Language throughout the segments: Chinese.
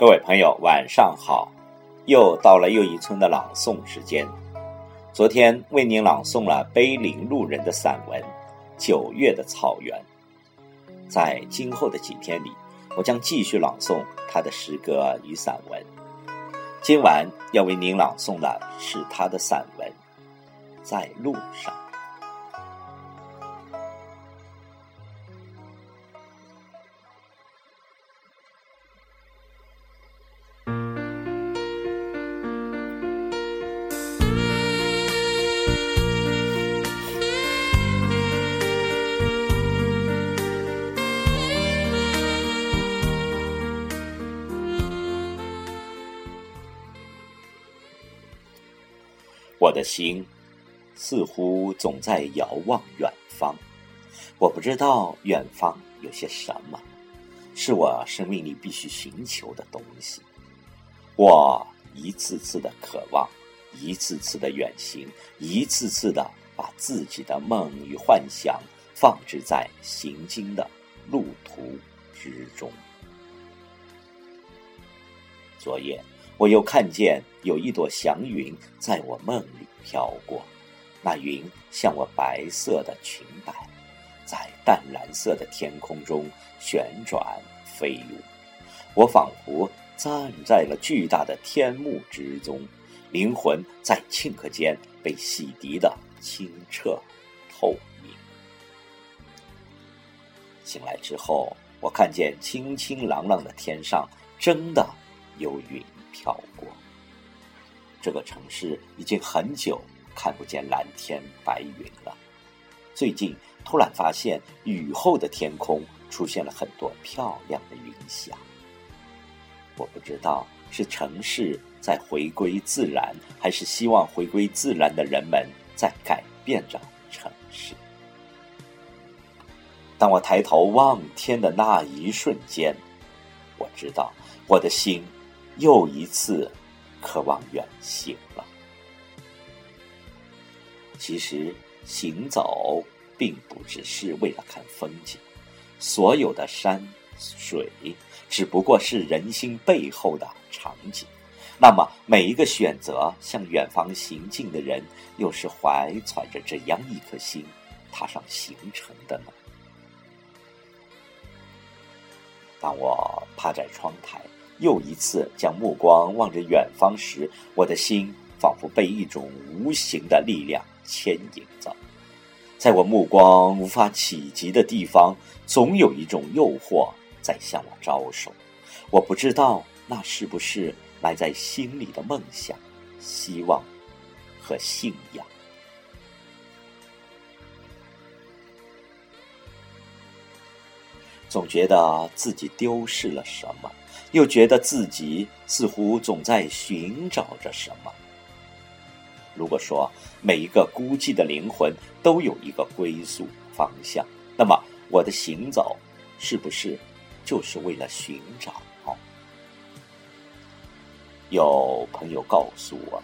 各位朋友，晚上好！又到了又一村的朗诵时间。昨天为您朗诵了碑林路人的散文《九月的草原》。在今后的几天里，我将继续朗诵他的诗歌与散文。今晚要为您朗诵的是他的散文《在路上》。我的心似乎总在遥望远方，我不知道远方有些什么，是我生命里必须寻求的东西。我一次次的渴望，一次次的远行，一次次的把自己的梦与幻想放置在行经的路途之中。昨夜。我又看见有一朵祥云在我梦里飘过，那云像我白色的裙摆，在淡蓝色的天空中旋转飞舞。我仿佛站在了巨大的天幕之中，灵魂在顷刻间被洗涤的清澈透明。醒来之后，我看见清清朗朗的天上真的有云。飘过这个城市，已经很久看不见蓝天白云了。最近突然发现，雨后的天空出现了很多漂亮的云霞。我不知道是城市在回归自然，还是希望回归自然的人们在改变着城市。当我抬头望天的那一瞬间，我知道我的心。又一次渴望远行了。其实行走并不只是为了看风景，所有的山水只不过是人心背后的场景。那么，每一个选择向远方行进的人，又是怀揣着怎样一颗心踏上行程的呢？当我趴在窗台。又一次将目光望着远方时，我的心仿佛被一种无形的力量牵引着。在我目光无法企及的地方，总有一种诱惑在向我招手。我不知道那是不是埋在心里的梦想、希望和信仰。总觉得自己丢失了什么。又觉得自己似乎总在寻找着什么。如果说每一个孤寂的灵魂都有一个归宿方向，那么我的行走是不是就是为了寻找？有朋友告诉我，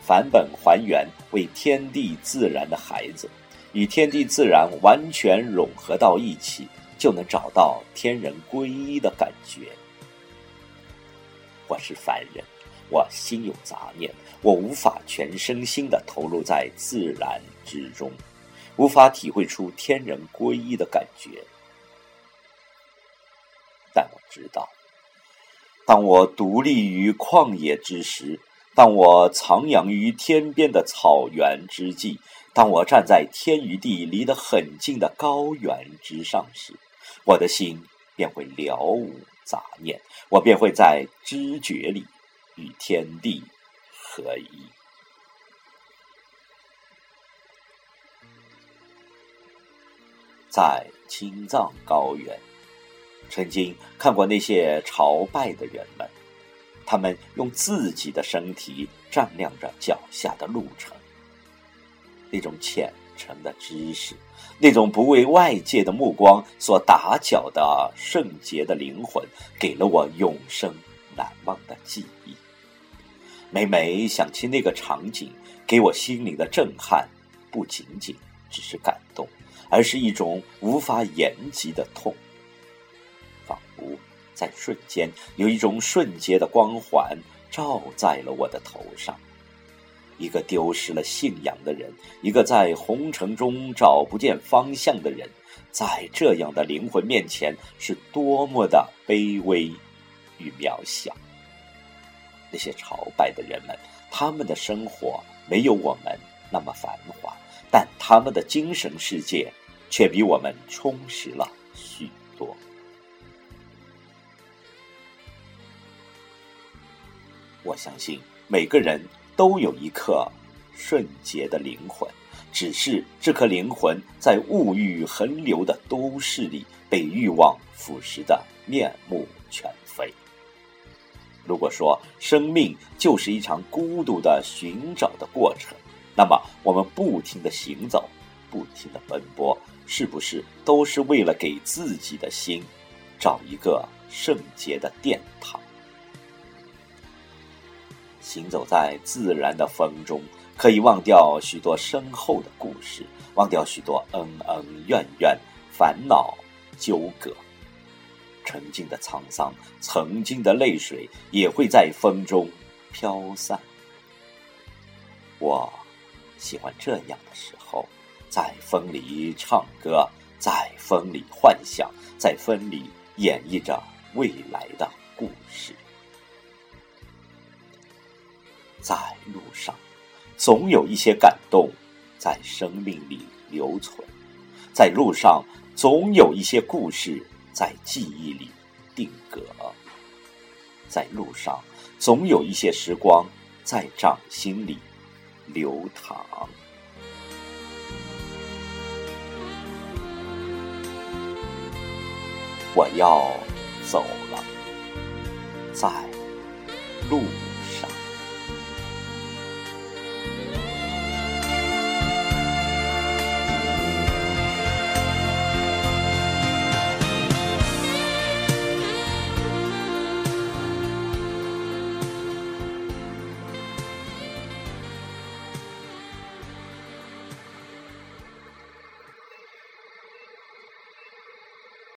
返本还原为天地自然的孩子，与天地自然完全融合到一起，就能找到天人归一的感觉。我是凡人，我心有杂念，我无法全身心的投入在自然之中，无法体会出天人归一的感觉。但我知道，当我独立于旷野之时，当我徜徉于天边的草原之际，当我站在天与地离得很近的高原之上时，我的心便会了无。杂念，我便会在知觉里与天地合一。在青藏高原，曾经看过那些朝拜的人们，他们用自己的身体丈量着脚下的路程，那种浅。成的知识，那种不为外界的目光所打搅的圣洁的灵魂，给了我永生难忘的记忆。每每想起那个场景，给我心灵的震撼，不仅仅只是感动，而是一种无法言及的痛，仿佛在瞬间，有一种瞬间的光环照在了我的头上。一个丢失了信仰的人，一个在红尘中找不见方向的人，在这样的灵魂面前，是多么的卑微与渺小。那些朝拜的人们，他们的生活没有我们那么繁华，但他们的精神世界却比我们充实了许多。我相信每个人。都有一颗圣洁的灵魂，只是这颗灵魂在物欲横流的都市里，被欲望腐蚀的面目全非。如果说生命就是一场孤独的寻找的过程，那么我们不停的行走，不停的奔波，是不是都是为了给自己的心找一个圣洁的殿堂？行走在自然的风中，可以忘掉许多深厚的故事，忘掉许多恩恩怨怨、烦恼纠葛。曾经的沧桑，曾经的泪水，也会在风中飘散。我喜欢这样的时候，在风里唱歌，在风里幻想，在风里演绎着未来的故事。在路上，总有一些感动在生命里留存；在路上，总有一些故事在记忆里定格；在路上，总有一些时光在掌心里流淌。我要走了，在路。